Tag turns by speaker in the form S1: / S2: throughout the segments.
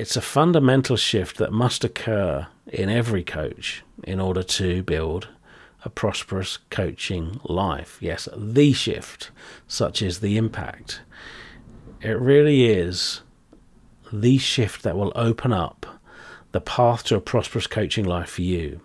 S1: it's a fundamental shift that must occur in every coach in order to build a prosperous coaching life. Yes, the shift, such is the impact. It really is the shift that will open up the path to a prosperous coaching life for you.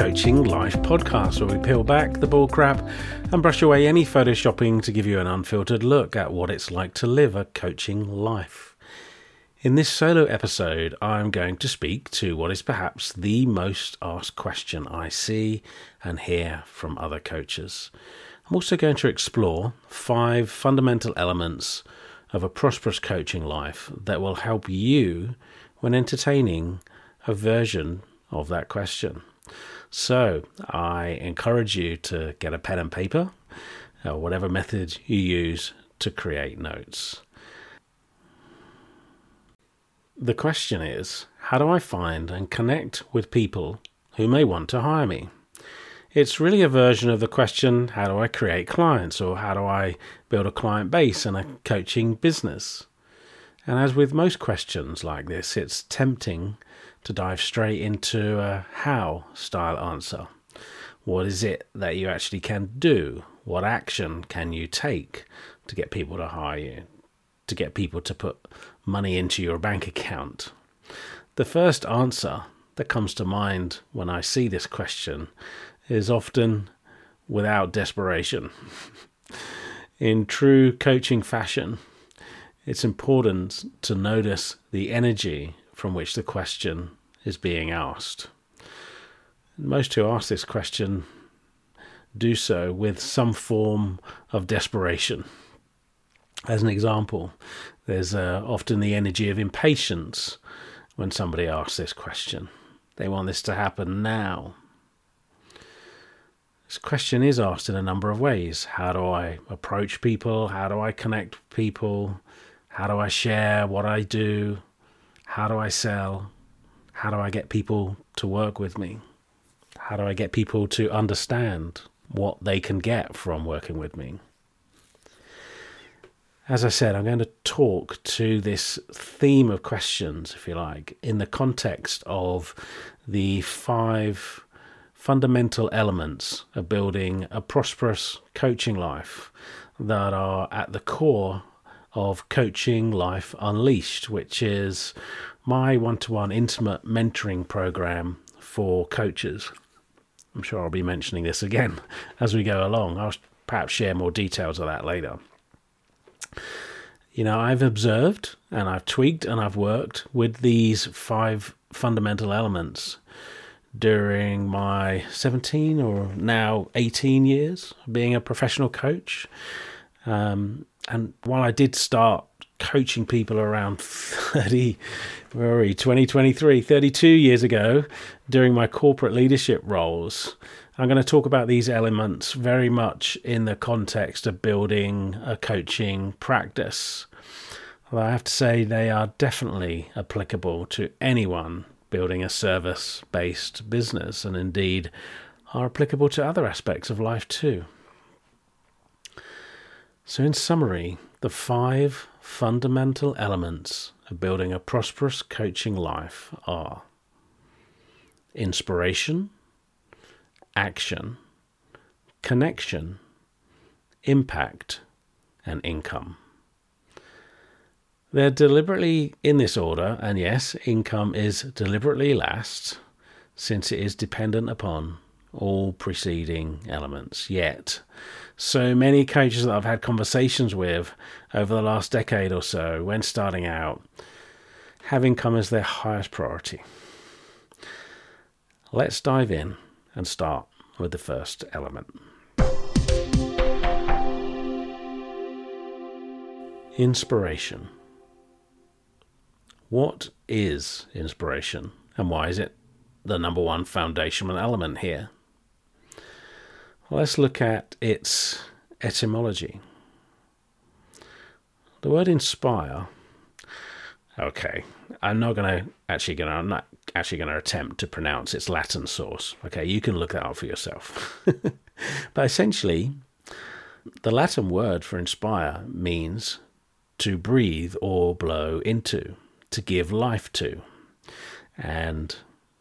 S1: Coaching Life podcast, where we peel back the bullcrap and brush away any photoshopping to give you an unfiltered look at what it's like to live a coaching life. In this solo episode, I'm going to speak to what is perhaps the most asked question I see and hear from other coaches. I'm also going to explore five fundamental elements of a prosperous coaching life that will help you when entertaining a version of that question. So I encourage you to get a pen and paper, or whatever method you use to create notes. The question is how do I find and connect with people who may want to hire me? It's really a version of the question how do I create clients or how do I build a client base and a coaching business? And as with most questions like this, it's tempting to dive straight into a how style answer. What is it that you actually can do? What action can you take to get people to hire you? To get people to put money into your bank account? The first answer that comes to mind when I see this question is often without desperation. In true coaching fashion, it's important to notice the energy from which the question is being asked. Most who ask this question do so with some form of desperation. As an example, there's uh, often the energy of impatience when somebody asks this question. They want this to happen now. This question is asked in a number of ways. How do I approach people? How do I connect people? How do I share what I do? How do I sell? How do I get people to work with me? How do I get people to understand what they can get from working with me? As I said, I'm going to talk to this theme of questions, if you like, in the context of the five fundamental elements of building a prosperous coaching life that are at the core of Coaching Life Unleashed, which is my one to one intimate mentoring program for coaches. I'm sure I'll be mentioning this again as we go along. I'll perhaps share more details of that later. You know, I've observed and I've tweaked and I've worked with these five fundamental elements during my 17 or now 18 years being a professional coach. Um, and while I did start coaching people around 30, where are we, 2023, 32 years ago during my corporate leadership roles, I'm going to talk about these elements very much in the context of building a coaching practice. Well, I have to say they are definitely applicable to anyone building a service based business and indeed are applicable to other aspects of life too. So, in summary, the five fundamental elements of building a prosperous coaching life are inspiration, action, connection, impact, and income. They're deliberately in this order, and yes, income is deliberately last, since it is dependent upon all preceding elements. Yet, so many coaches that I've had conversations with over the last decade or so, when starting out, have income as their highest priority. Let's dive in and start with the first element. Inspiration. What is inspiration and why is it the number one foundational element here? Let's look at its etymology. the word inspire. Okay, I'm not going to actually going I'm not actually going to attempt to pronounce its Latin source. Okay, you can look that up for yourself. but essentially, the Latin word for inspire means to breathe or blow into, to give life to. And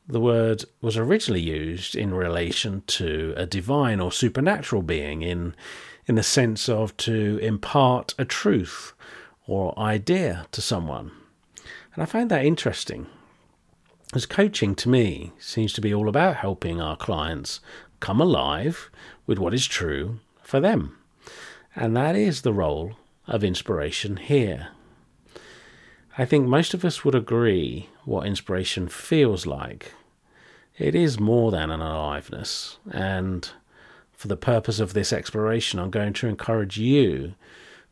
S1: the word was originally used in relation to a divine or supernatural being in in the sense of to impart a truth or idea to someone. And I find that interesting. As coaching to me seems to be all about helping our clients come alive with what is true for them. And that is the role of inspiration here. I think most of us would agree what inspiration feels like. It is more than an aliveness, and for the purpose of this exploration, I'm going to encourage you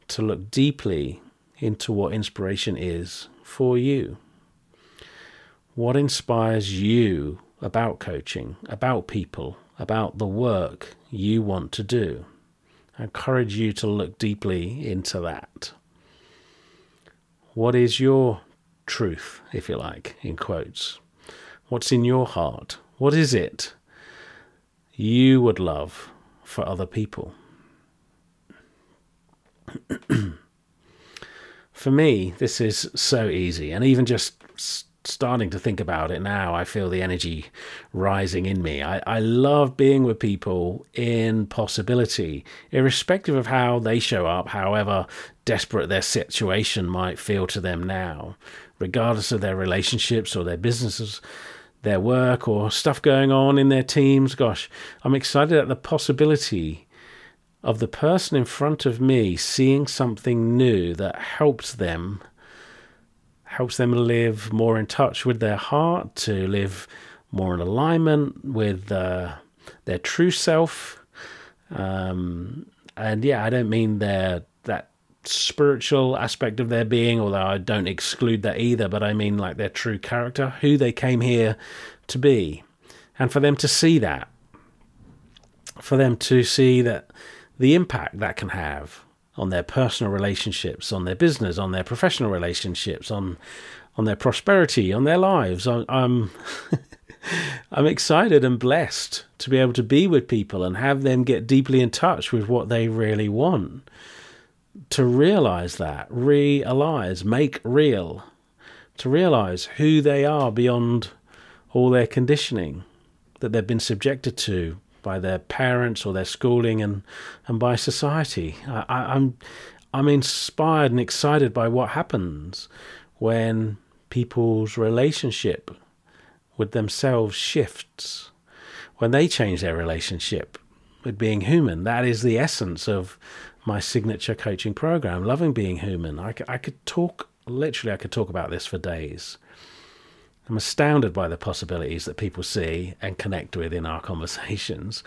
S1: to look deeply into what inspiration is for you. What inspires you about coaching, about people, about the work you want to do? I encourage you to look deeply into that. What is your truth, if you like, in quotes? What's in your heart? What is it you would love for other people. for me, this is so easy, and even just starting to think about it now, I feel the energy rising in me. I, I love being with people in possibility, irrespective of how they show up, however desperate their situation might feel to them now, regardless of their relationships or their businesses their work or stuff going on in their teams. Gosh, I'm excited at the possibility of the person in front of me seeing something new that helps them helps them live more in touch with their heart, to live more in alignment with uh, their true self. Um, and yeah, I don't mean their spiritual aspect of their being, although I don't exclude that either, but I mean like their true character, who they came here to be, and for them to see that, for them to see that the impact that can have on their personal relationships, on their business, on their professional relationships, on on their prosperity, on their lives. I'm I'm, I'm excited and blessed to be able to be with people and have them get deeply in touch with what they really want to realize that, realize, make real, to realize who they are beyond all their conditioning that they've been subjected to by their parents or their schooling and, and by society. I, I'm I'm inspired and excited by what happens when people's relationship with themselves shifts, when they change their relationship with being human. That is the essence of my signature coaching program, Loving Being Human. I, I could talk, literally, I could talk about this for days. I'm astounded by the possibilities that people see and connect with in our conversations,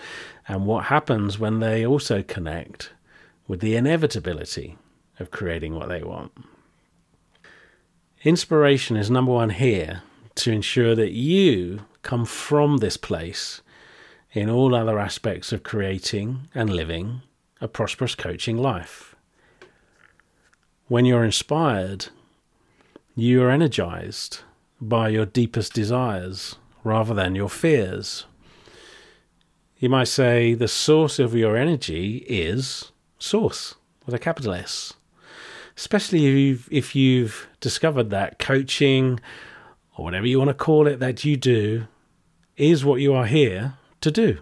S1: and what happens when they also connect with the inevitability of creating what they want. Inspiration is number one here to ensure that you come from this place in all other aspects of creating and living a prosperous coaching life. When you're inspired, you are energized by your deepest desires rather than your fears. You might say the source of your energy is source with a capital S. Especially if you've, if you've discovered that coaching or whatever you want to call it that you do is what you are here to do.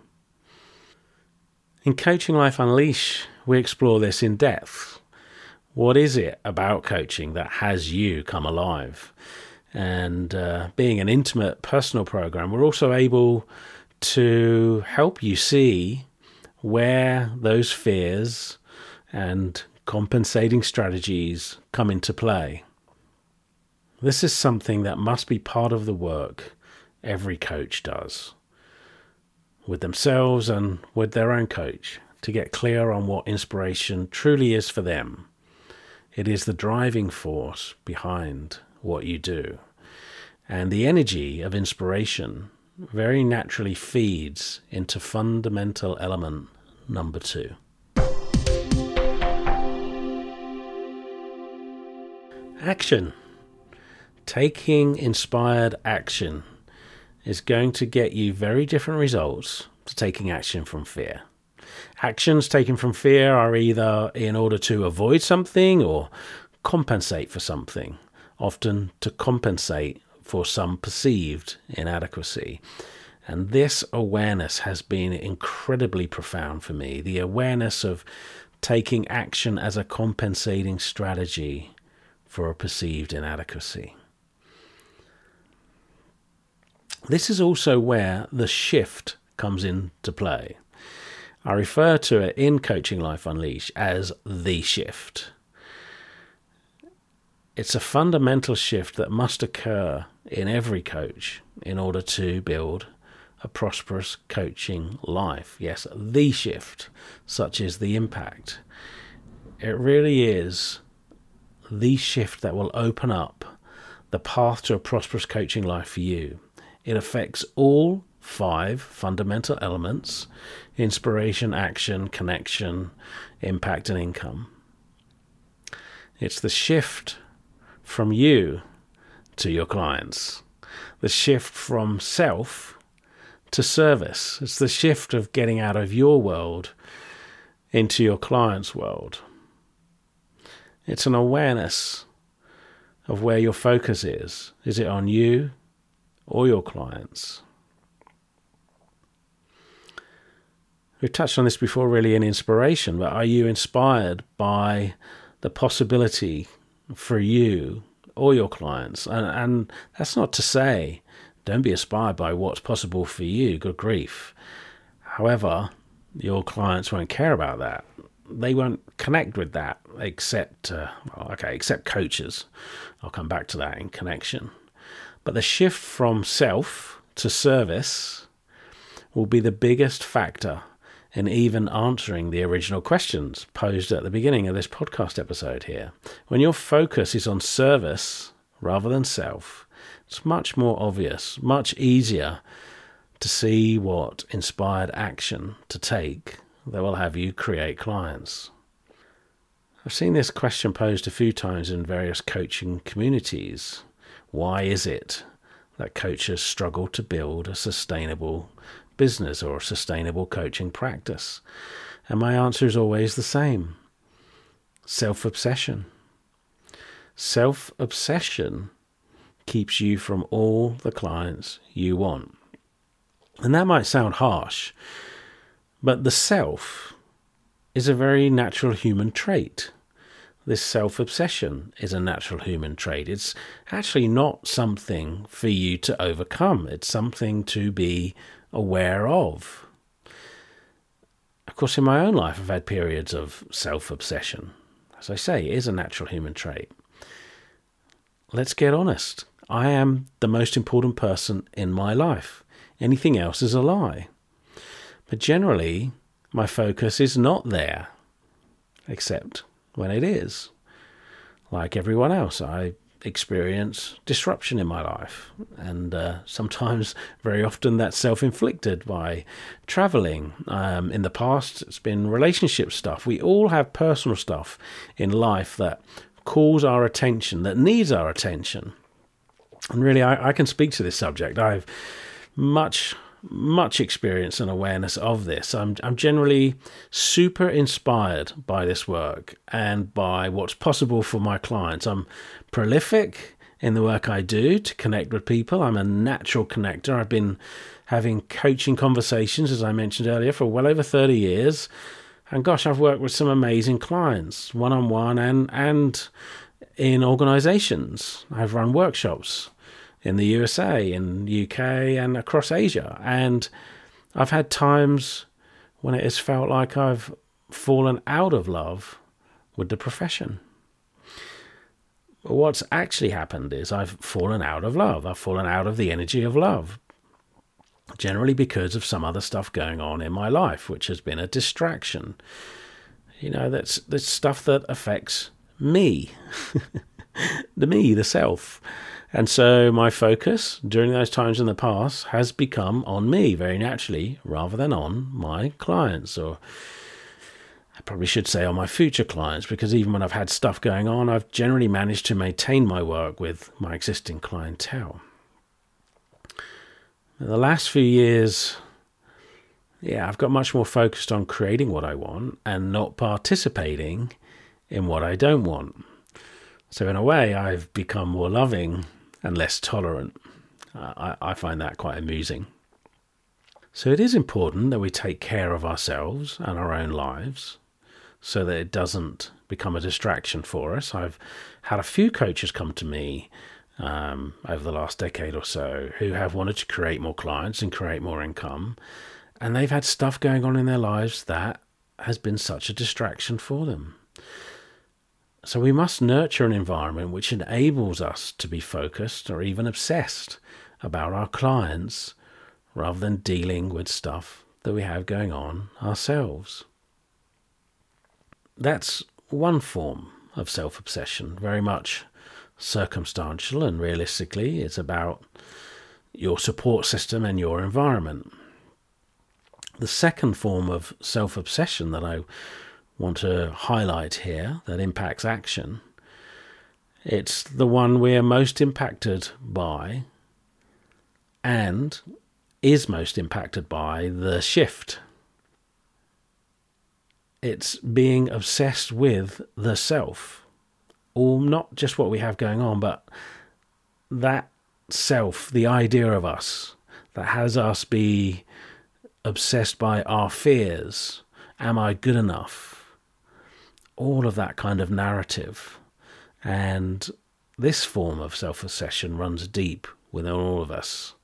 S1: In Coaching Life Unleashed, we explore this in depth. What is it about coaching that has you come alive? And uh, being an intimate personal program, we're also able to help you see where those fears and compensating strategies come into play. This is something that must be part of the work every coach does with themselves and with their own coach to get clear on what inspiration truly is for them. It is the driving force behind what you do. And the energy of inspiration very naturally feeds into fundamental element number two. Action. Taking inspired action is going to get you very different results to taking action from fear. Actions taken from fear are either in order to avoid something or compensate for something, often to compensate for some perceived inadequacy. And this awareness has been incredibly profound for me the awareness of taking action as a compensating strategy for a perceived inadequacy. This is also where the shift comes into play. I refer to it in Coaching Life Unleashed as the shift. It's a fundamental shift that must occur in every coach in order to build a prosperous coaching life. Yes, the shift, such is the impact. It really is the shift that will open up the path to a prosperous coaching life for you. It affects all five fundamental elements inspiration, action, connection, impact, and income. It's the shift from you to your clients, the shift from self to service. It's the shift of getting out of your world into your client's world. It's an awareness of where your focus is. Is it on you or your clients? We've touched on this before, really, in inspiration, but are you inspired by the possibility for you or your clients? And, and that's not to say don't be inspired by what's possible for you, good grief. However, your clients won't care about that they won't connect with that except uh, okay except coaches i'll come back to that in connection but the shift from self to service will be the biggest factor in even answering the original questions posed at the beginning of this podcast episode here when your focus is on service rather than self it's much more obvious much easier to see what inspired action to take that will have you create clients. I've seen this question posed a few times in various coaching communities. Why is it that coaches struggle to build a sustainable business or a sustainable coaching practice? And my answer is always the same self obsession. Self obsession keeps you from all the clients you want. And that might sound harsh, but the self is a very natural human trait. This self obsession is a natural human trait. It's actually not something for you to overcome, it's something to be aware of. Of course, in my own life, I've had periods of self obsession. As I say, it is a natural human trait. Let's get honest. I am the most important person in my life. Anything else is a lie. But generally, my focus is not there, except when it is. Like everyone else, I experience disruption in my life, and uh, sometimes, very often, that's self inflicted by traveling. Um, in the past, it's been relationship stuff. We all have personal stuff in life that calls our attention, that needs our attention. And really, I, I can speak to this subject. I've much much experience and awareness of this. I'm, I'm generally super inspired by this work and by what's possible for my clients. I'm prolific in the work I do to connect with people. I'm a natural connector. I've been having coaching conversations, as I mentioned earlier, for well over 30 years. And gosh, I've worked with some amazing clients, one on one and and in organizations. I've run workshops in the USA, in UK, and across Asia. And I've had times when it has felt like I've fallen out of love with the profession. What's actually happened is I've fallen out of love. I've fallen out of the energy of love, generally because of some other stuff going on in my life, which has been a distraction. You know, that's that's stuff that affects me, the me, the self. And so my focus during those times in the past has become on me very naturally rather than on my clients or I probably should say on my future clients because even when I've had stuff going on, I've generally managed to maintain my work with my existing clientele. In the last few years, yeah, I've got much more focused on creating what I want and not participating in what I don't want. So, in a way, I've become more loving and less tolerant. I, I find that quite amusing. So, it is important that we take care of ourselves and our own lives so that it doesn't become a distraction for us. I've had a few coaches come to me um, over the last decade or so who have wanted to create more clients and create more income and they've had stuff going on in their lives that has been such a distraction for them. So we must nurture an environment which enables us to be focused or even obsessed about our clients rather than dealing with stuff that we have going on ourselves. That's one form of self obsession, very much circumstantial, and realistically, it's about your support system and your environment. The second form of self obsession that I want to highlight here that impacts action, it's the one we're most impacted by and is most impacted by the shift. It's being obsessed with the self, or not just what we have going on, but that self, the idea of us that has us be obsessed by our fears. Am I good enough? All of that kind of narrative. And this form of self obsession runs deep within all of us.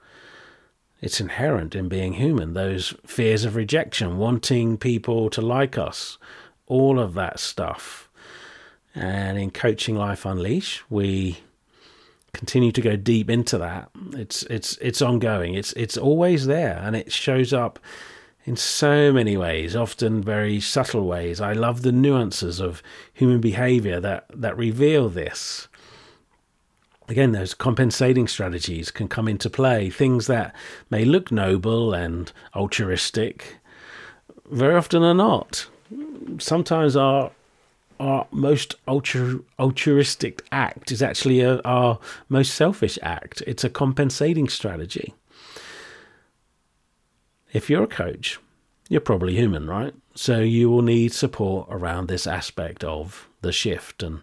S1: It's inherent in being human. Those fears of rejection, wanting people to like us, all of that stuff. And in Coaching Life Unleashed, we continue to go deep into that. It's it's it's ongoing. It's it's always there, and it shows up in so many ways, often very subtle ways. I love the nuances of human behavior that that reveal this. Again, those compensating strategies can come into play. Things that may look noble and altruistic, very often are not. Sometimes are our most altru- altruistic act is actually a, our most selfish act. It's a compensating strategy. If you're a coach, you're probably human, right? So you will need support around this aspect of the shift. And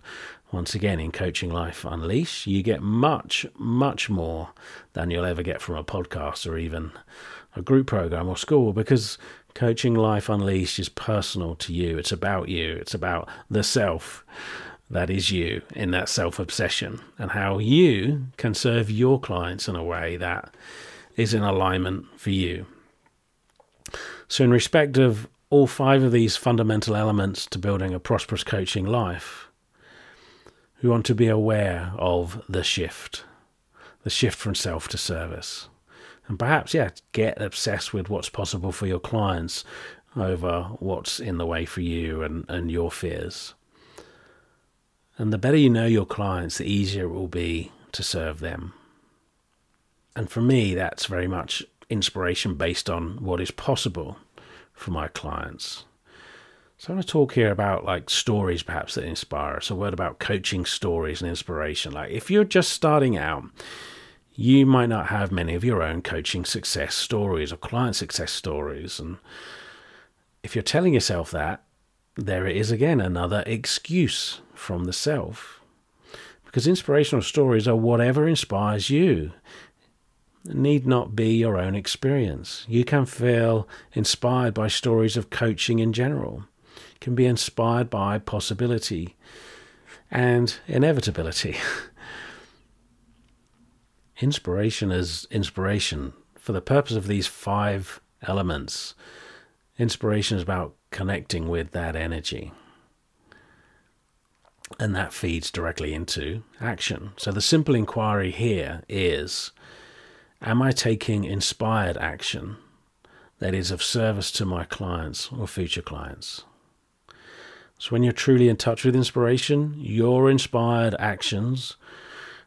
S1: once again, in Coaching Life Unleashed, you get much, much more than you'll ever get from a podcast or even a group program or school because Coaching Life Unleashed is personal to you. It's about you. It's about the self that is you in that self obsession and how you can serve your clients in a way that is in alignment for you. So, in respect of all five of these fundamental elements to building a prosperous coaching life, we want to be aware of the shift, the shift from self to service. And perhaps yeah get obsessed with what's possible for your clients over what's in the way for you and, and your fears. And the better you know your clients the easier it will be to serve them. And for me that's very much inspiration based on what is possible for my clients so I want to talk here about like stories perhaps that inspire us, a word about coaching stories and inspiration. Like if you're just starting out, you might not have many of your own coaching success stories or client success stories. And if you're telling yourself that, there it is again, another excuse from the self. Because inspirational stories are whatever inspires you. Need not be your own experience. You can feel inspired by stories of coaching in general. Can be inspired by possibility and inevitability. inspiration is inspiration for the purpose of these five elements. Inspiration is about connecting with that energy. And that feeds directly into action. So the simple inquiry here is Am I taking inspired action that is of service to my clients or future clients? So when you're truly in touch with inspiration, your inspired actions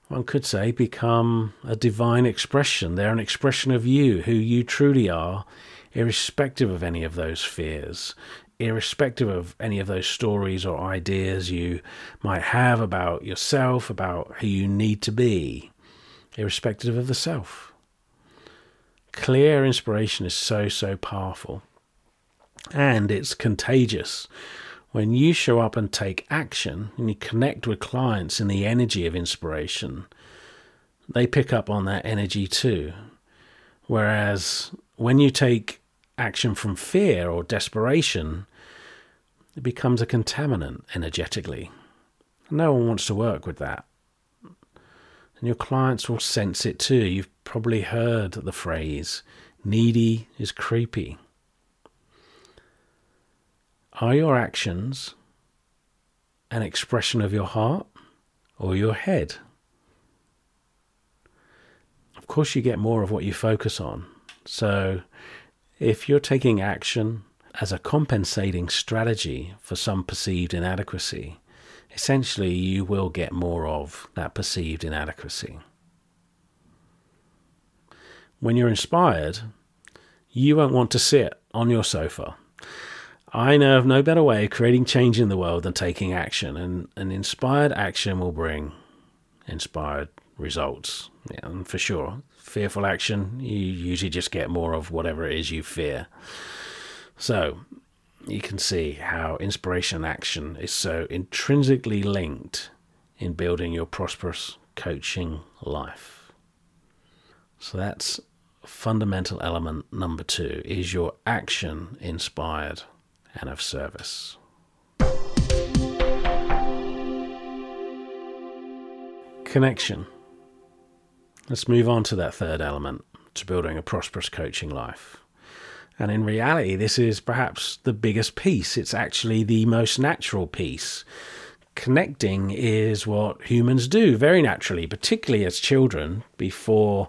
S1: one could say, become a divine expression. They're an expression of you, who you truly are, irrespective of any of those fears, irrespective of any of those stories or ideas you might have about yourself, about who you need to be, irrespective of the self. Clear inspiration is so, so powerful. And it's contagious. When you show up and take action and you connect with clients in the energy of inspiration, they pick up on that energy too. Whereas when you take action from fear or desperation, it becomes a contaminant energetically. No one wants to work with that. And your clients will sense it too. You've probably heard the phrase, needy is creepy. Are your actions an expression of your heart or your head? Of course, you get more of what you focus on. So, if you're taking action as a compensating strategy for some perceived inadequacy, essentially you will get more of that perceived inadequacy. When you're inspired, you won't want to sit on your sofa. I know of no better way of creating change in the world than taking action, and an inspired action will bring inspired results. Yeah, and for sure, fearful action, you usually just get more of whatever it is you fear. So, you can see how inspiration and action is so intrinsically linked in building your prosperous coaching life. So that's fundamental element number 2 is your action inspired and of service. Connection. Let's move on to that third element to building a prosperous coaching life. And in reality, this is perhaps the biggest piece. It's actually the most natural piece. Connecting is what humans do very naturally, particularly as children, before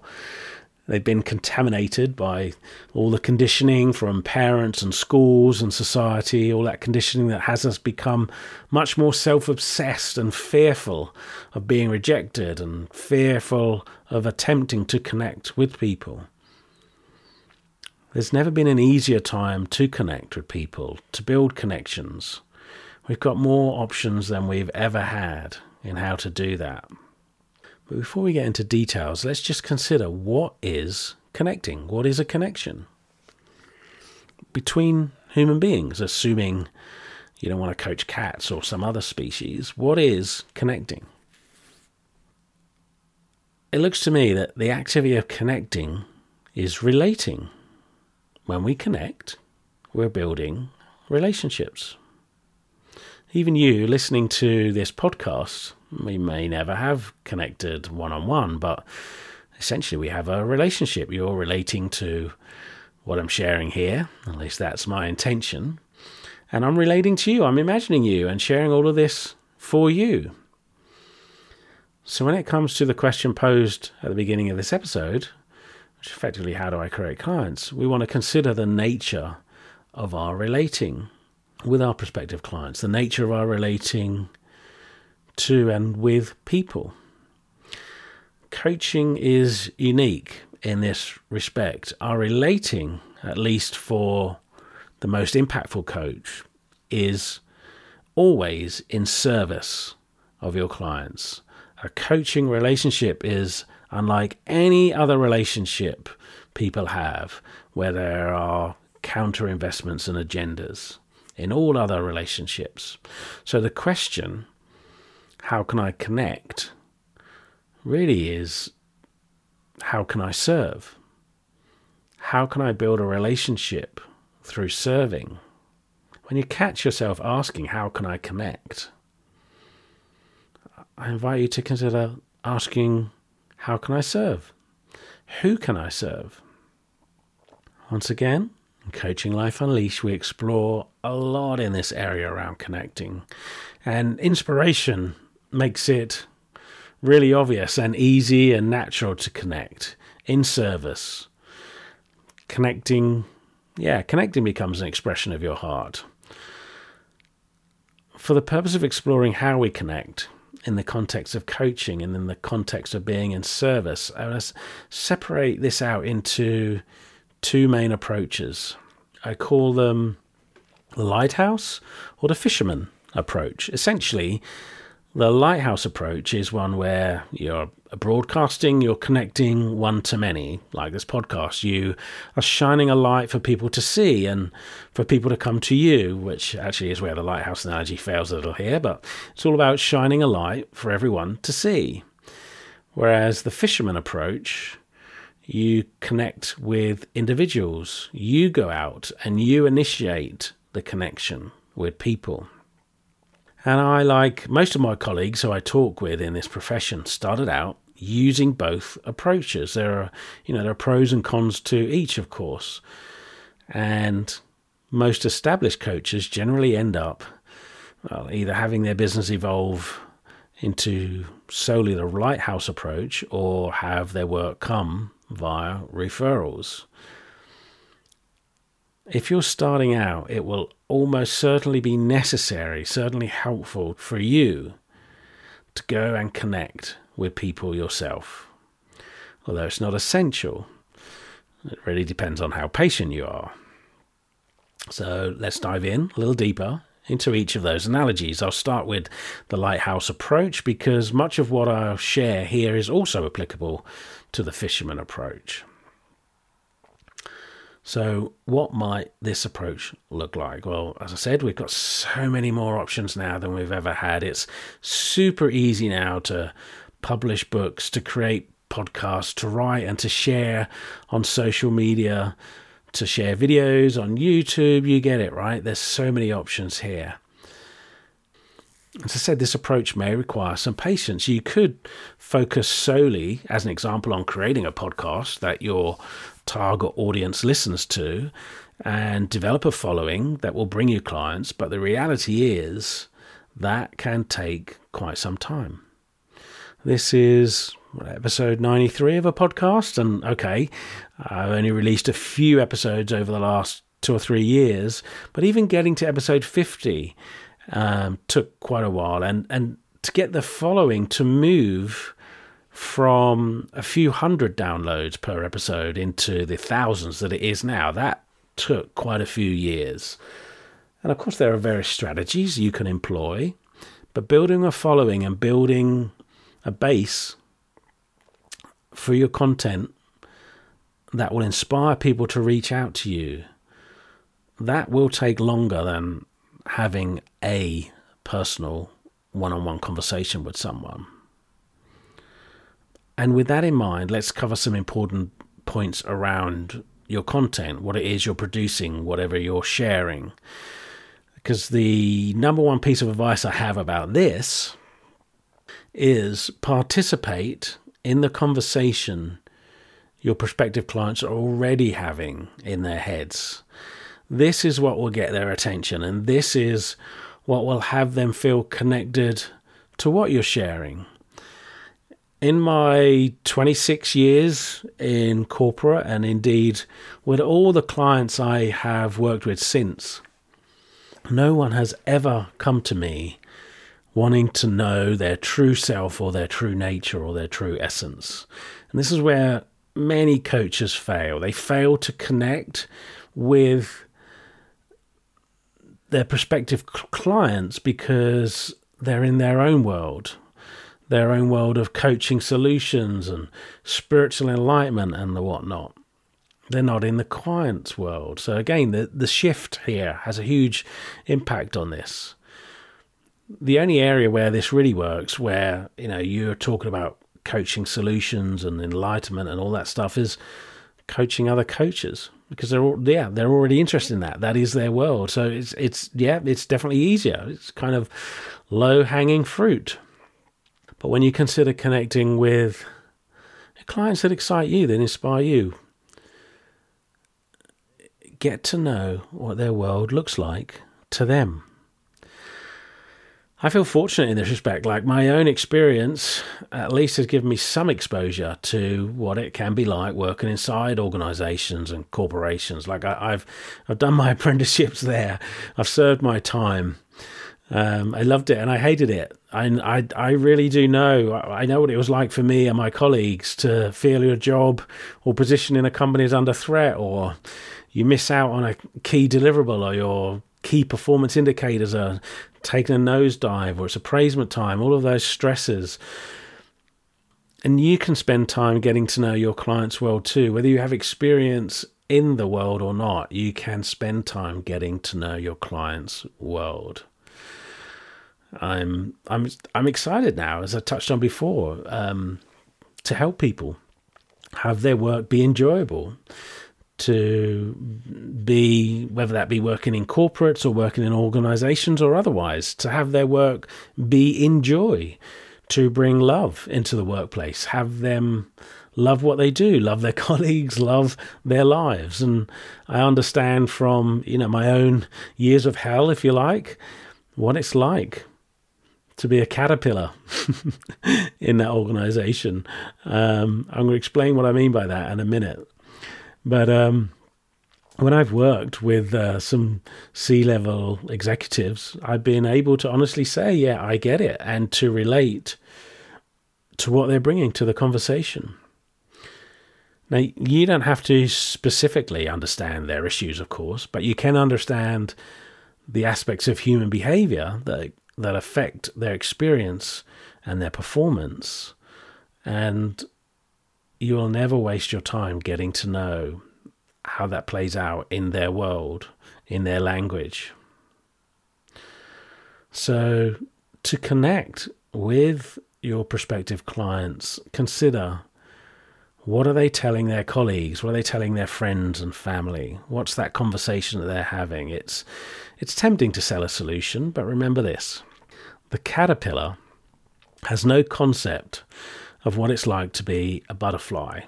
S1: they've been contaminated by all the conditioning from parents and schools and society, all that conditioning that has us become much more self obsessed and fearful of being rejected and fearful of attempting to connect with people. There's never been an easier time to connect with people, to build connections. We've got more options than we've ever had in how to do that. But before we get into details, let's just consider what is connecting? What is a connection? Between human beings, assuming you don't want to coach cats or some other species, what is connecting? It looks to me that the activity of connecting is relating when we connect, we're building relationships. Even you listening to this podcast, we may never have connected one on one, but essentially we have a relationship. You're relating to what I'm sharing here, at least that's my intention. And I'm relating to you, I'm imagining you and sharing all of this for you. So when it comes to the question posed at the beginning of this episode, effectively how do I create clients, we want to consider the nature of our relating with our prospective clients, the nature of our relating to and with people. Coaching is unique in this respect. Our relating, at least for the most impactful coach, is always in service of your clients. A coaching relationship is unlike any other relationship people have where there are counter investments and agendas in all other relationships. So the question, how can I connect, really is how can I serve? How can I build a relationship through serving? When you catch yourself asking, how can I connect? I invite you to consider asking, how can I serve? Who can I serve? Once again, in Coaching Life Unleashed, we explore a lot in this area around connecting, and inspiration makes it really obvious and easy and natural to connect in service. Connecting, yeah, connecting becomes an expression of your heart. For the purpose of exploring how we connect, in the context of coaching and in the context of being in service. I want to separate this out into two main approaches. I call them the lighthouse or the fisherman approach. Essentially, the lighthouse approach is one where you're broadcasting, you're connecting one to many, like this podcast. You are shining a light for people to see and for people to come to you, which actually is where the lighthouse analogy fails a little here, but it's all about shining a light for everyone to see. Whereas the fisherman approach, you connect with individuals, you go out and you initiate the connection with people. And I, like most of my colleagues who I talk with in this profession, started out using both approaches. There are, you know, there are pros and cons to each, of course. And most established coaches generally end up well, either having their business evolve into solely the lighthouse approach or have their work come via referrals. If you're starting out, it will almost certainly be necessary, certainly helpful for you to go and connect with people yourself. Although it's not essential, it really depends on how patient you are. So let's dive in a little deeper into each of those analogies. I'll start with the lighthouse approach because much of what I'll share here is also applicable to the fisherman approach. So, what might this approach look like? Well, as I said, we've got so many more options now than we've ever had. It's super easy now to publish books, to create podcasts, to write and to share on social media, to share videos on YouTube. You get it, right? There's so many options here. As I said, this approach may require some patience. You could focus solely, as an example, on creating a podcast that your target audience listens to and develop a following that will bring you clients. But the reality is that can take quite some time. This is episode 93 of a podcast. And okay, I've only released a few episodes over the last two or three years, but even getting to episode 50 um, took quite a while. And, and to get the following to move from a few hundred downloads per episode into the thousands that it is now. That took quite a few years. And of course, there are various strategies you can employ, but building a following and building a base for your content that will inspire people to reach out to you, that will take longer than having a personal one on one conversation with someone. And with that in mind, let's cover some important points around your content, what it is you're producing, whatever you're sharing. Because the number one piece of advice I have about this is participate in the conversation your prospective clients are already having in their heads. This is what will get their attention, and this is what will have them feel connected to what you're sharing in my 26 years in corporate, and indeed with all the clients I have worked with since, no one has ever come to me wanting to know their true self or their true nature or their true essence. And this is where many coaches fail. They fail to connect with their prospective clients because they're in their own world their own world of coaching solutions and spiritual enlightenment and the whatnot. They're not in the client's world. So again, the, the shift here has a huge impact on this. The only area where this really works, where you know you're talking about coaching solutions and enlightenment and all that stuff, is coaching other coaches because they're all, yeah they're already interested in that. That is their world. So it's it's yeah it's definitely easier. It's kind of low hanging fruit. But when you consider connecting with clients that excite you, that inspire you, get to know what their world looks like to them. I feel fortunate in this respect. Like my own experience, at least, has given me some exposure to what it can be like working inside organisations and corporations. Like I, have I've done my apprenticeships there. I've served my time, um, I loved it and I hated it. I, I, I really do know. I know what it was like for me and my colleagues to feel your job or position in a company is under threat, or you miss out on a key deliverable, or your key performance indicators are taking a nosedive or it's appraisement time, all of those stresses. And you can spend time getting to know your clients well too. Whether you have experience in the world or not, you can spend time getting to know your clients' world. I'm I'm I'm excited now, as I touched on before, um, to help people have their work be enjoyable, to be whether that be working in corporates or working in organizations or otherwise, to have their work be enjoy, to bring love into the workplace, have them love what they do, love their colleagues, love their lives. And I understand from, you know, my own years of hell, if you like, what it's like to be a caterpillar in that organization. Um, I'm going to explain what I mean by that in a minute. But um, when I've worked with uh, some C level executives, I've been able to honestly say, yeah, I get it, and to relate to what they're bringing to the conversation. Now, you don't have to specifically understand their issues, of course, but you can understand the aspects of human behavior that that affect their experience and their performance. And you will never waste your time getting to know how that plays out in their world, in their language. So, to connect with your prospective clients, consider what are they telling their colleagues? What are they telling their friends and family? What's that conversation that they're having? It's it's tempting to sell a solution, but remember this. The caterpillar has no concept of what it's like to be a butterfly.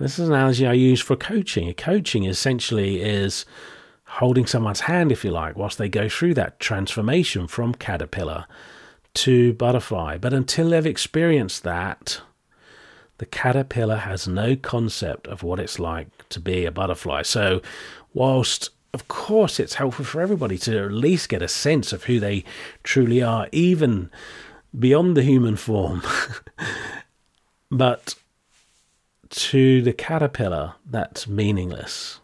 S1: This is an analogy I use for coaching. Coaching essentially is holding someone's hand, if you like, whilst they go through that transformation from caterpillar to butterfly. But until they've experienced that, the caterpillar has no concept of what it's like to be a butterfly. So, whilst of course it's helpful for everybody to at least get a sense of who they truly are, even beyond the human form. but to the caterpillar, that's meaningless.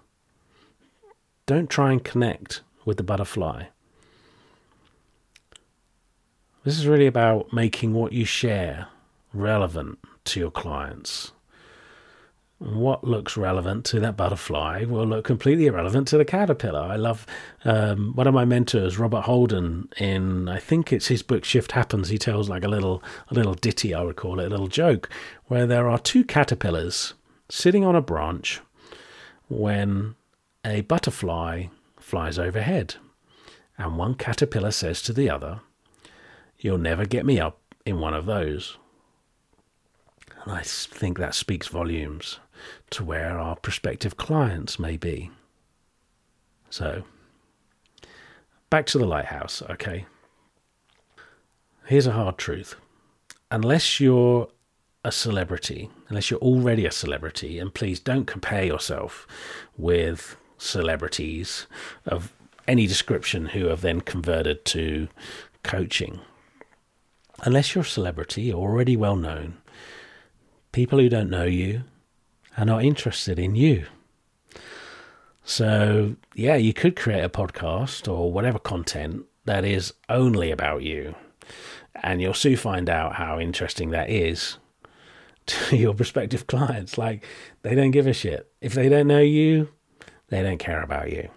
S1: Don't try and connect with the butterfly. This is really about making what you share relevant to your clients. What looks relevant to that butterfly will look completely irrelevant to the caterpillar. I love um, one of my mentors, Robert Holden, in I think it's his book Shift Happens. He tells like a little a little ditty, I would call it, a little joke, where there are two caterpillars sitting on a branch when a butterfly flies overhead, and one caterpillar says to the other, "You'll never get me up in one of those." And I think that speaks volumes to where our prospective clients may be. So, back to the lighthouse, okay? Here's a hard truth. Unless you're a celebrity, unless you're already a celebrity, and please don't compare yourself with celebrities of any description who have then converted to coaching. Unless you're a celebrity, already well known, people who don't know you are not interested in you. So, yeah, you could create a podcast or whatever content that is only about you. And you'll soon find out how interesting that is to your prospective clients. Like, they don't give a shit. If they don't know you, they don't care about you.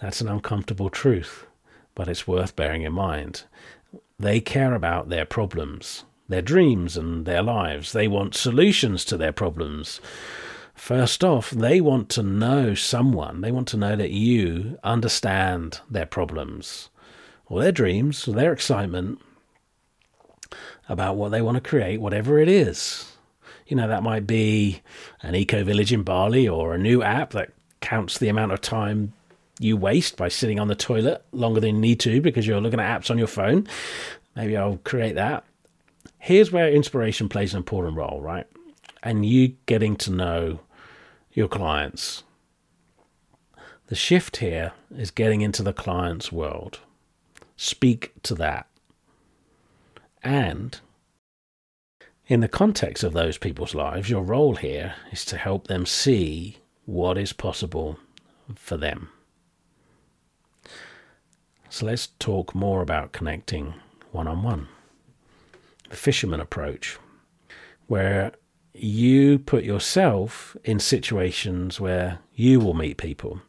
S1: That's an uncomfortable truth, but it's worth bearing in mind. They care about their problems their dreams and their lives. They want solutions to their problems. First off, they want to know someone. They want to know that you understand their problems or their dreams or their excitement about what they want to create, whatever it is. You know, that might be an eco village in Bali or a new app that counts the amount of time you waste by sitting on the toilet longer than you need to because you're looking at apps on your phone. Maybe I'll create that here's where inspiration plays an important role, right? And you getting to know your clients. The shift here is getting into the client's world. Speak to that. And in the context of those people's lives, your role here is to help them see what is possible for them. So let's talk more about connecting one on one. Fisherman approach, where you put yourself in situations where you will meet people.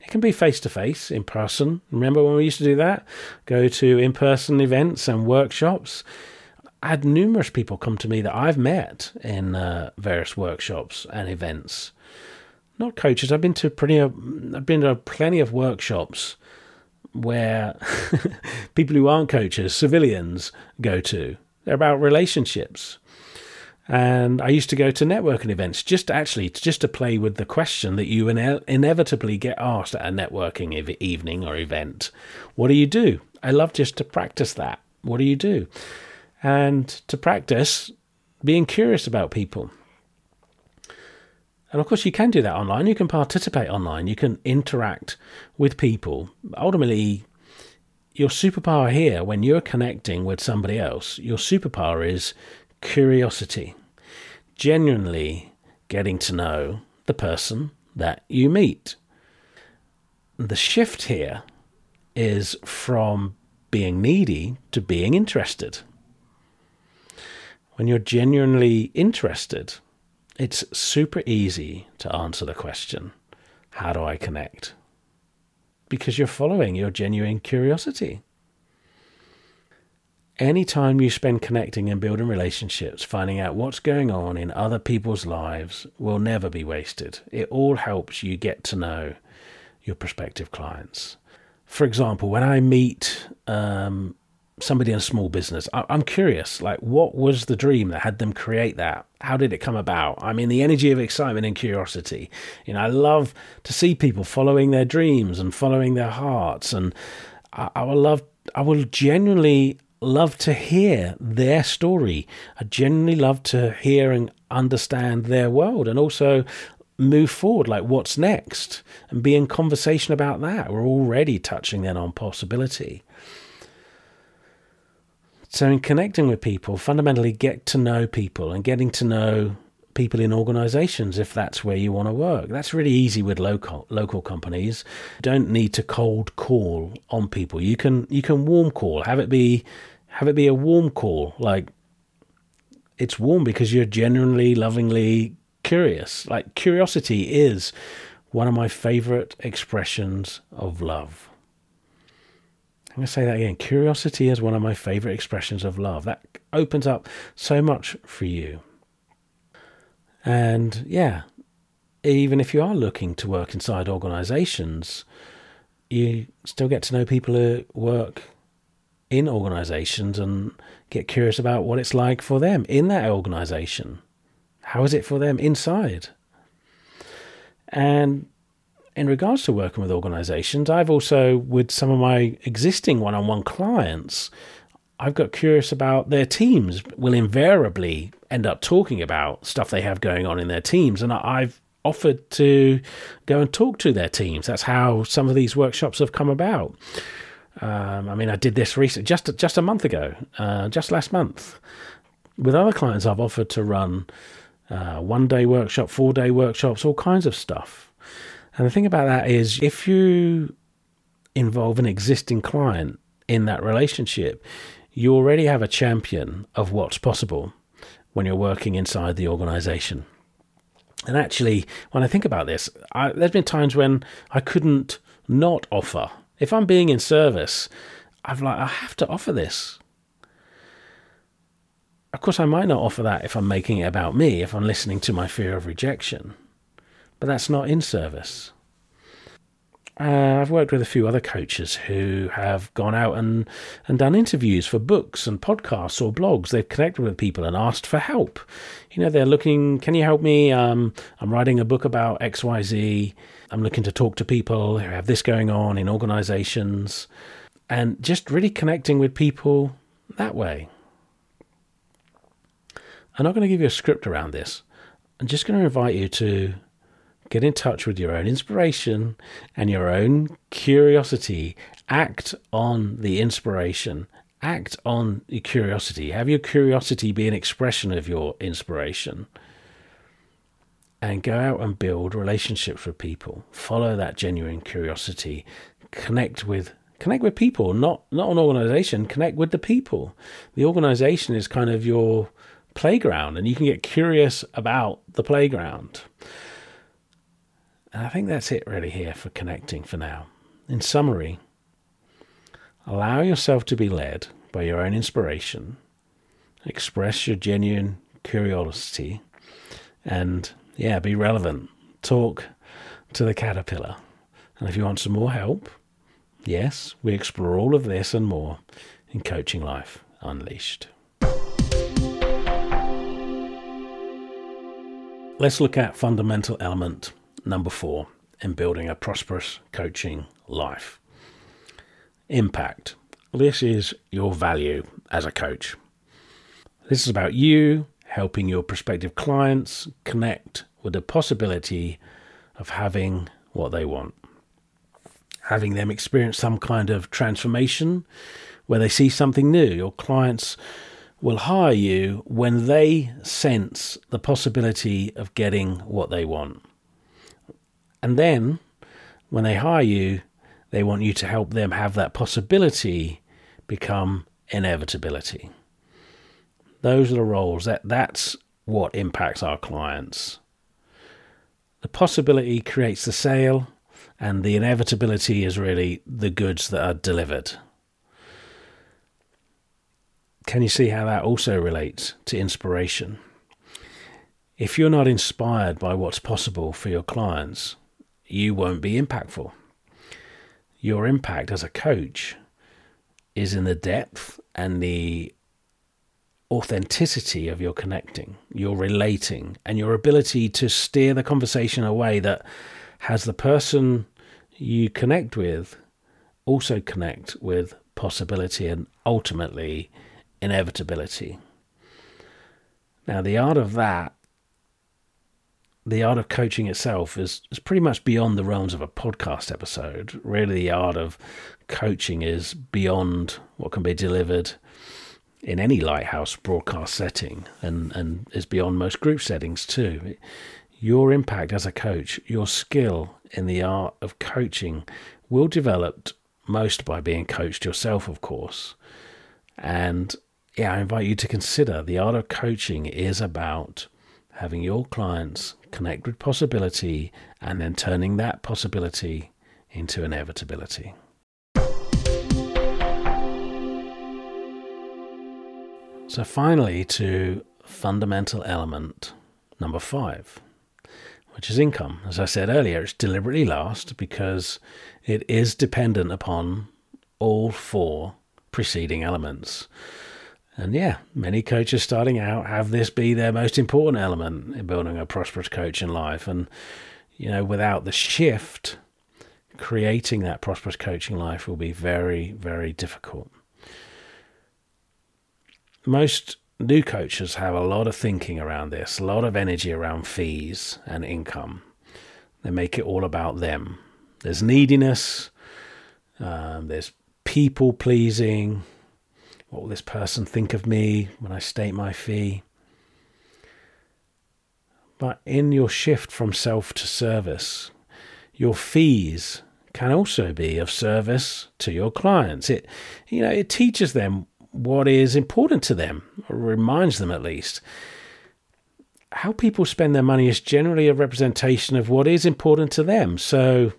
S1: It can be face to face, in person. Remember when we used to do that? Go to in person events and workshops. I had numerous people come to me that I've met in uh, various workshops and events. Not coaches. I've been to pretty. Uh, I've been to plenty of workshops where people who aren't coaches, civilians, go to. They're about relationships. And I used to go to networking events just to actually just to play with the question that you ine- inevitably get asked at a networking ev- evening or event. What do you do? I love just to practice that. What do you do? And to practice being curious about people. And of course, you can do that online. You can participate online. You can interact with people. Ultimately, your superpower here, when you're connecting with somebody else, your superpower is curiosity. Genuinely getting to know the person that you meet. The shift here is from being needy to being interested. When you're genuinely interested, it's super easy to answer the question how do I connect? Because you're following your genuine curiosity. Any time you spend connecting and building relationships, finding out what's going on in other people's lives will never be wasted. It all helps you get to know your prospective clients. For example, when I meet um, somebody in small business. I, am curious, like, what was the dream that had them create that? How did it come about? I mean, the energy of excitement and curiosity. You know, I love to see people following their dreams and following their hearts, and I, I will love, I will genuinely love to hear their story. I genuinely love to hear and understand their world, and also move forward like what's next and be in conversation about that we're already touching then on possibility so, in um, connecting with people, fundamentally get to know people and getting to know people in organizations if that's where you want to work. That's really easy with local local companies. You don't need to cold call on people. You can you can warm call. Have it be have it be a warm call. Like it's warm because you're genuinely lovingly curious. Like curiosity is one of my favorite expressions of love. I'm going to say that again. Curiosity is one of my favorite expressions of love. That opens up so much for you. And yeah, even if you are looking to work inside organizations, you still get to know people who work in organizations and get curious about what it's like for them in that organization. How is it for them inside? And in regards to working with organizations, I've also, with some of my existing one on one clients, I've got curious about their teams, will invariably end up talking about stuff they have going on in their teams. And I've offered to go and talk to their teams. That's how some of these workshops have come about. Um, I mean, I did this recently, just just a month ago, uh, just last month. With other clients, I've offered to run uh, one day workshop, four day workshops, all kinds of stuff. And the thing about that is, if you involve an existing client in that relationship, you already have a champion of what's possible when you're working inside the organization. And actually, when I think about this, I, there's been times when I couldn't not offer. If I'm being in service, I've like I have to offer this. Of course, I might not offer that if I'm making it about me, if I'm listening to my fear of rejection but that's not in service. Uh, I've worked with a few other coaches who have gone out and, and done interviews for books and podcasts or blogs. They've connected with people and asked for help. You know, they're looking, can you help me? Um, I'm writing a book about XYZ. I'm looking to talk to people who have this going on in organizations and just really connecting with people that way. I'm not going to give you a script around this. I'm just going to invite you to Get in touch with your own inspiration and your own curiosity. Act on the inspiration. Act on your curiosity. Have your curiosity be an expression of your inspiration. And go out and build relationships with people. Follow that genuine curiosity. Connect with Connect with people, not not an organization. Connect with the people. The organization is kind of your playground, and you can get curious about the playground. And I think that's it really here for connecting for now. In summary, allow yourself to be led by your own inspiration, express your genuine curiosity, and yeah, be relevant. Talk to the caterpillar. And if you want some more help, yes, we explore all of this and more in Coaching Life Unleashed. Let's look at fundamental element number four in building a prosperous coaching life impact. This is your value as a coach. This is about you helping your prospective clients connect with the possibility of having what they want. Having them experience some kind of transformation where they see something new. Your clients will hire you when they sense the possibility of getting what they want. And then, when they hire you, they want you to help them have that possibility become inevitability. Those are the roles. That that's what impacts our clients. The possibility creates the sale, and the inevitability is really the goods that are delivered. Can you see how that also relates to inspiration? If you're not inspired by what's possible for your clients, you won't be impactful. Your impact as a coach is in the depth and the authenticity of your connecting, your relating, and your ability to steer the conversation away that has the person you connect with also connect with possibility and ultimately inevitability. Now, the art of that, the art of coaching itself, is, is pretty much beyond the realms of a podcast episode. Really, the art of coaching is beyond what can be delivered in any lighthouse broadcast setting and, and is beyond most group settings too. Your impact as a coach, your skill in the art of coaching will develop most by being coached yourself, of course. And yeah, I invite you to consider the art of coaching is about having your clients connect with possibility and then turning that possibility into inevitability. So, finally, to fundamental element number five, which is income. As I said earlier, it's deliberately last because it is dependent upon all four preceding elements. And yeah, many coaches starting out have this be their most important element in building a prosperous coach in life. And, you know, without the shift, creating that prosperous coaching life will be very, very difficult most new coaches have a lot of thinking around this, a lot of energy around fees and income. They make it all about them. There's neediness, um, there's people pleasing. What will this person think of me when I state my fee? But in your shift from self to service, your fees can also be of service to your clients. It, you know, it teaches them what is important to them, or reminds them at least. How people spend their money is generally a representation of what is important to them. So,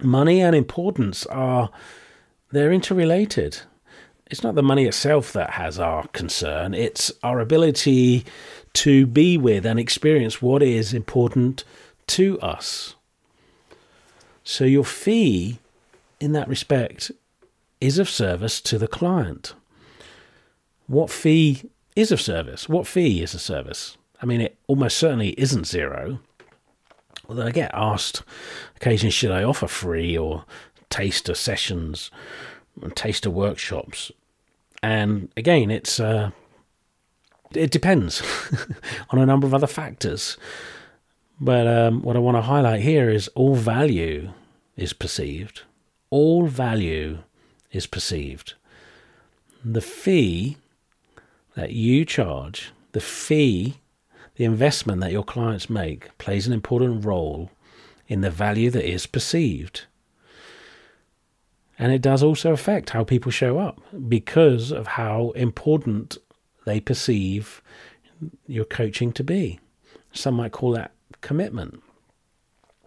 S1: money and importance are they're interrelated. It's not the money itself that has our concern, it's our ability to be with and experience what is important to us. So, your fee in that respect is of service to the client what fee is of service? What fee is a service? I mean, it almost certainly isn't zero. Although I get asked occasionally, should I offer free or taster sessions and taster workshops? And again, it's uh, it depends on a number of other factors. But um, what I want to highlight here is all value is perceived. All value is perceived. The fee that you charge, the fee, the investment that your clients make, plays an important role in the value that is perceived. And it does also affect how people show up because of how important they perceive your coaching to be. Some might call that commitment.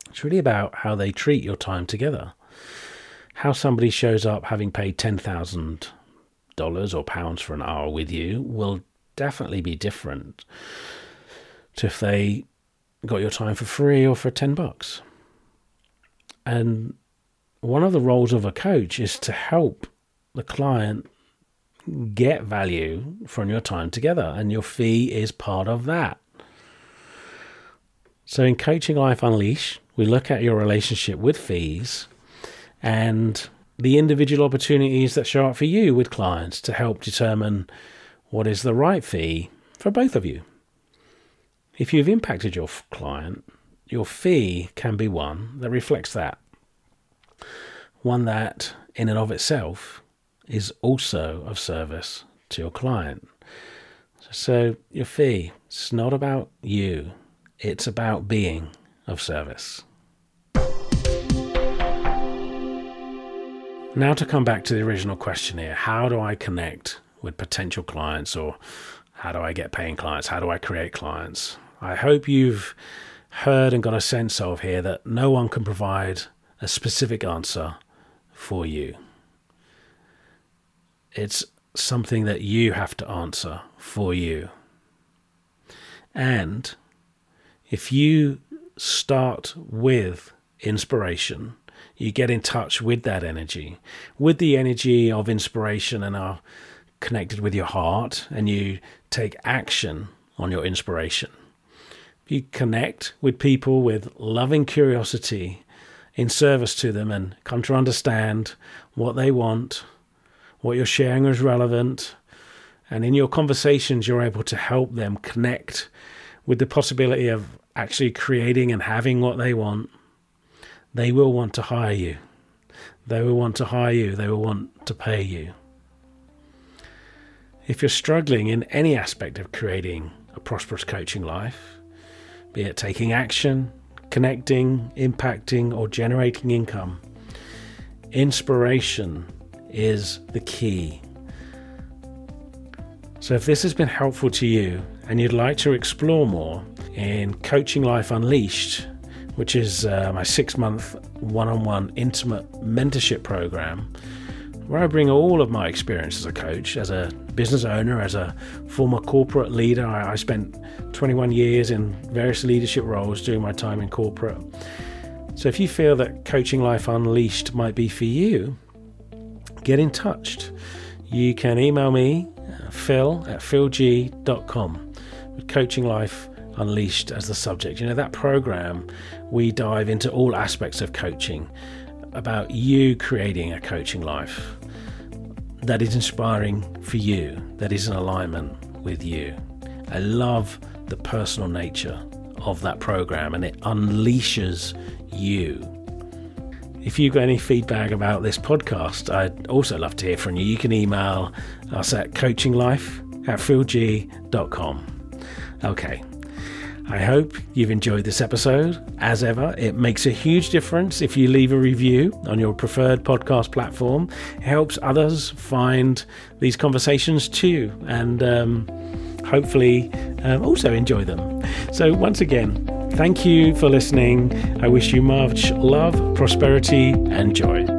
S1: It's really about how they treat your time together. How somebody shows up having paid $10,000 or pounds for an hour with you will definitely be different to if they got your time for free or for 10 bucks. And one of the roles of a coach is to help the client get value from your time together, and your fee is part of that. So, in Coaching Life Unleashed, we look at your relationship with fees and the individual opportunities that show up for you with clients to help determine what is the right fee for both of you. If you've impacted your client, your fee can be one that reflects that. One that, in and of itself, is also of service to your client. So, your fee, it's not about you, it's about being of service. Now, to come back to the original question here how do I connect with potential clients or how do I get paying clients? How do I create clients? I hope you've heard and got a sense of here that no one can provide a specific answer for you. It's something that you have to answer for you. And if you start with inspiration, you get in touch with that energy, with the energy of inspiration and are connected with your heart, and you take action on your inspiration. You connect with people with loving curiosity in service to them and come to understand what they want, what you're sharing is relevant, and in your conversations, you're able to help them connect with the possibility of actually creating and having what they want they will want to hire you. They will want to hire you. They will want to pay you. If you're struggling in any aspect of creating a prosperous coaching life, be it taking action, connecting, impacting, or generating income, inspiration is the key. So, if this has been helpful to you and you'd like to explore more in Coaching Life Unleashed, which is uh, my six month one on one intimate mentorship program, where I bring all of my experience as a coach, as a business owner, as a former corporate leader. I, spent 21 years in various leadership roles during my time in corporate. So if you feel that Coaching Life Unleashed might be for you, get in touch. You can email me, phil at philg.com with Coaching Life Unleashed as the subject. You know, that program, we dive into all aspects of coaching about you creating a coaching life that is inspiring for you, that is in alignment with you. I love the personal nature of that program and it unleashes you. If you've got any feedback about this podcast, I'd also love to hear from you. You can email us at coachinglife at philg.com. Okay, I hope you've enjoyed this episode. As ever, it makes a huge difference if you leave a review on your preferred podcast platform. It helps others find these conversations too, and um, hopefully um, also enjoy them. So, once again, thank you for listening. I wish you much love, prosperity, and joy.